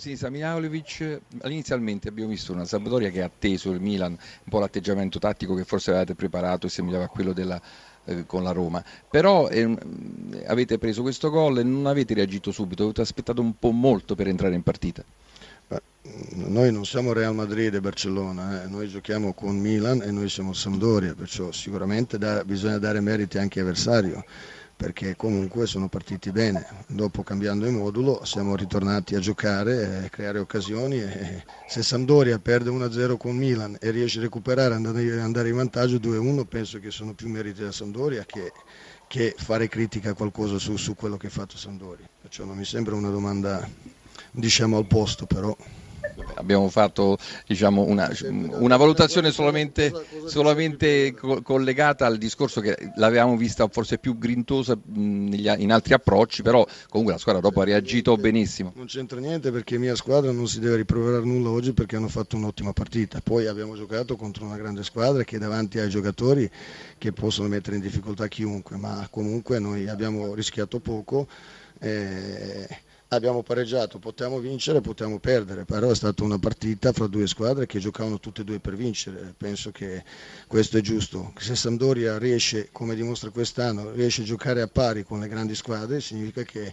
Sì, Samijalovic, inizialmente abbiamo visto una Sampdoria che ha atteso il Milan, un po' l'atteggiamento tattico che forse avevate preparato e sembrava quello della, eh, con la Roma, però eh, avete preso questo gol e non avete reagito subito, avete aspettato un po' molto per entrare in partita. Noi non siamo Real Madrid e Barcellona, eh. noi giochiamo con Milan e noi siamo Sampdoria, perciò sicuramente da, bisogna dare meriti anche all'avversario perché comunque sono partiti bene. Dopo cambiando il modulo siamo ritornati a giocare, a creare occasioni e se Sampdoria perde 1-0 con Milan e riesce a recuperare andare in vantaggio 2-1 penso che sono più meriti da Sampdoria che, che fare critica a qualcosa su, su, quello che ha fatto Sampdoria. Perciò non mi sembra una domanda diciamo al posto però abbiamo fatto diciamo, una, una, valutazione solamente, solamente, collegata al discorso che l'avevamo vista forse più grintosa in altri approcci, però comunque la squadra dopo ha reagito benissimo. Non c'entra niente perché mia squadra non si deve riproverare nulla oggi perché hanno fatto un'ottima partita. Poi abbiamo giocato contro una grande squadra che davanti ai giocatori che possono mettere in difficoltà chiunque, ma comunque noi abbiamo rischiato poco. Eh, abbiamo pareggiato, potevamo vincere, potevamo perdere, però è stata una partita fra due squadre che giocavano tutte e due per vincere, penso che questo è giusto. Se Sampdoria riesce, come dimostra quest'anno, riesce a giocare a pari con le grandi squadre, significa che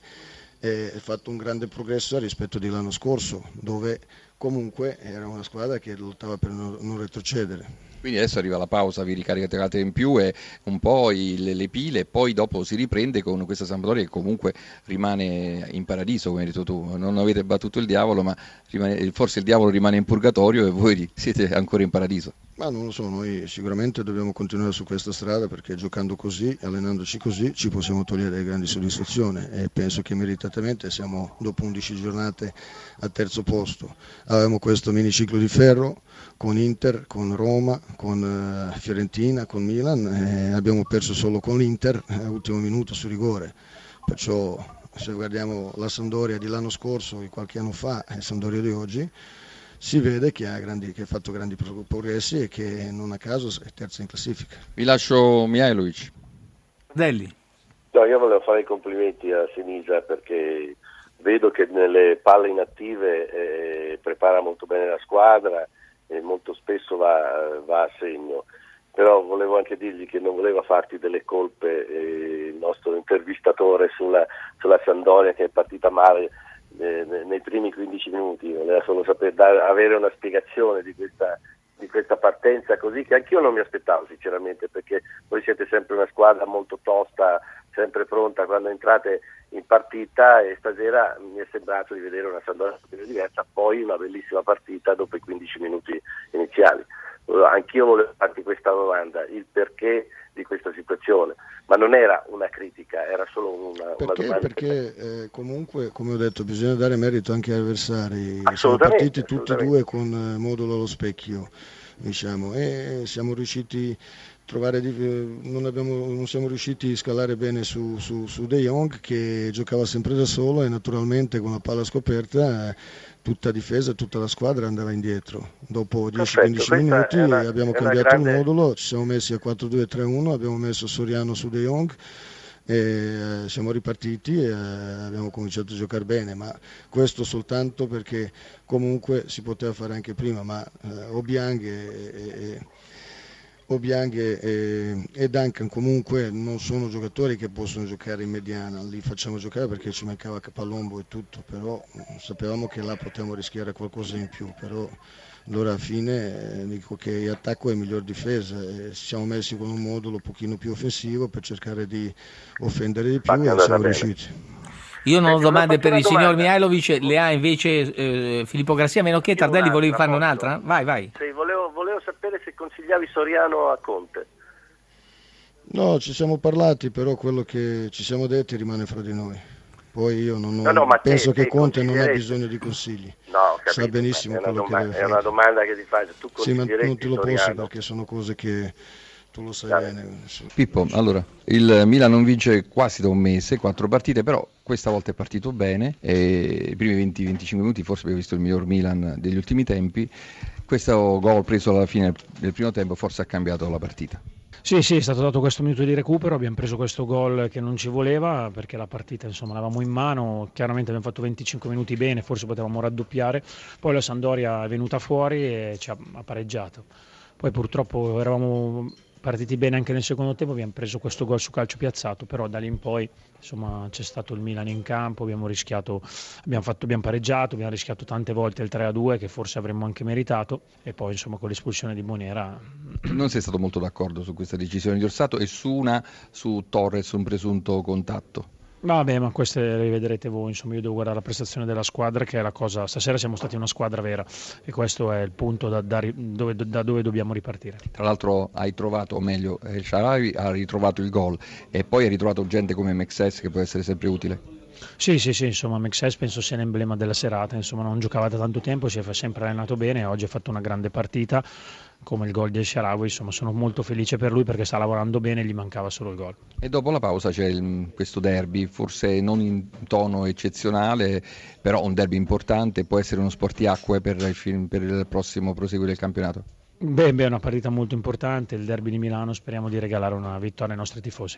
ha fatto un grande progresso rispetto all'anno scorso, dove comunque era una squadra che lottava per non retrocedere. Quindi adesso arriva la pausa, vi ricaricate in più e un po' le, le pile, poi dopo si riprende con questa Sampdoria che comunque rimane in paradiso, come hai detto tu. Non avete battuto il diavolo, ma rimane, forse il diavolo rimane in purgatorio e voi siete ancora in paradiso. Ma non lo so, noi sicuramente dobbiamo continuare su questa strada perché giocando così, allenandoci così, ci possiamo togliere grandi soddisfazioni e penso che meritatamente siamo dopo 11 giornate al terzo posto. Avevamo questo miniciclo di ferro con Inter, con Roma, con eh, Fiorentina, con Milan e abbiamo perso solo con l'Inter all'ultimo eh, minuto su rigore. Perciò se guardiamo la Sandoria di l'anno scorso, di qualche anno fa e Sandoria di oggi, si vede che ha, grandi, che ha, fatto grandi progressi e che non a caso è terza in classifica. Vi lascio Mihailovic. Delli. No, io volevo fare i complimenti a Sinisa perché vedo che nelle palle inattive eh, prepara molto bene la squadra e molto spesso va, va, a segno. Però volevo anche dirgli che non voleva farti delle colpe eh, il nostro intervistatore sulla, sulla Sandoria che è partita male nei primi 15 minuti, voleva solo sapere, dare, avere una spiegazione di questa, di questa partenza così che anch'io non mi aspettavo sinceramente perché voi siete sempre una squadra molto tosta, sempre pronta quando entrate in partita e stasera mi è sembrato di vedere una Sandoria diversa, poi una bellissima partita dopo i 15 minuti iniziali. Anch'io volevo farti questa domanda, il perché di questa situazione, ma non era una critica, era solo una, perché, una. Perché eh, comunque, come ho detto, bisogna dare merito anche agli avversari, siamo partiti tutti e due con eh, modulo allo specchio, diciamo, e siamo riusciti trovare, eh, non, abbiamo, non, siamo riusciti a scalare bene su, su, su, De Jong che giocava sempre da solo e naturalmente con la palla scoperta tutta difesa, tutta la squadra andava indietro. Dopo 10-15 minuti una, abbiamo cambiato grande... il modulo, ci siamo messi a 4-2-3-1, abbiamo messo Soriano su De Jong e eh, siamo ripartiti e eh, abbiamo cominciato a giocare bene, ma questo soltanto perché comunque si poteva fare anche prima, ma eh, Obiang e, e Obiang e, e, Duncan comunque non sono giocatori che possono giocare in mediana, li facciamo giocare perché ci mancava Capalombo e tutto, però sapevamo che là potevamo rischiare qualcosa in più, però allora alla fine eh, dico che l'attacco è miglior difesa e ci siamo messi con un modulo un pochino più offensivo per cercare di offendere di più e siamo riusciti. Io non ho domande per il signor Mihailovic, le ha invece eh, Filippo Garcia, meno che Tardelli volevi farne un'altra? Vai, vai. Sì, volevo, se consigliavi Soriano a Conte. No, ci siamo parlati, però quello che ci siamo detti rimane fra di noi. Poi io non ho, no, no, penso te, che te Conte non ha bisogno di consigli. No, capito, Sa benissimo quello domanda, che deve fare. È una domanda che ti faccio. Tu sì, ma non te lo posso perché sono cose che tu lo sai bene. Pippo, allora, il Milan non vince quasi da un mese, quattro partite, però questa volta è partito bene, i primi 20-25 minuti forse abbiamo visto il miglior Milan degli ultimi tempi, questo gol preso alla fine del primo tempo forse ha cambiato la partita. Sì, sì, è stato dato questo minuto di recupero, abbiamo preso questo gol che non ci voleva perché la partita insomma l'avevamo in mano, chiaramente abbiamo fatto 25 minuti bene, forse potevamo raddoppiare, poi la Sandoria è venuta fuori e ci ha pareggiato. Poi purtroppo eravamo partiti bene anche nel secondo tempo, abbiamo preso questo gol su calcio piazzato, però da lì in poi insomma, c'è stato il Milan in campo, abbiamo rischiato, abbiamo, fatto, abbiamo pareggiato, abbiamo rischiato tante volte il 3-2 che forse avremmo anche meritato e poi insomma con l'espulsione di Bonera... Non sei stato molto d'accordo su questa decisione di Orsato e su una su Torres, un presunto contatto? Vabbè, ma queste le vedrete voi, insomma io devo guardare la prestazione della squadra che è la cosa, stasera siamo stati una squadra vera e questo è il punto da, da, dove, da dove, dobbiamo ripartire. Tra l'altro hai trovato, o meglio, il Sharawi ha ritrovato il gol e poi hai ritrovato gente come Mexes che può essere sempre utile. Sì, sì, sì, insomma Mexes penso sia l'emblema della serata, insomma non giocava da tanto tempo, si è sempre allenato bene, oggi ha fatto una grande partita come il gol di Sharawi, insomma sono molto felice per lui perché sta lavorando bene, gli mancava solo il gol. E dopo la pausa c'è il, questo derby, forse non in tono eccezionale, però un derby importante, può essere uno sportiacque per il, film, per il prossimo proseguo del campionato? Beh, beh, è una partita molto importante, il derby di Milano, speriamo di regalare una vittoria ai nostri tifosi.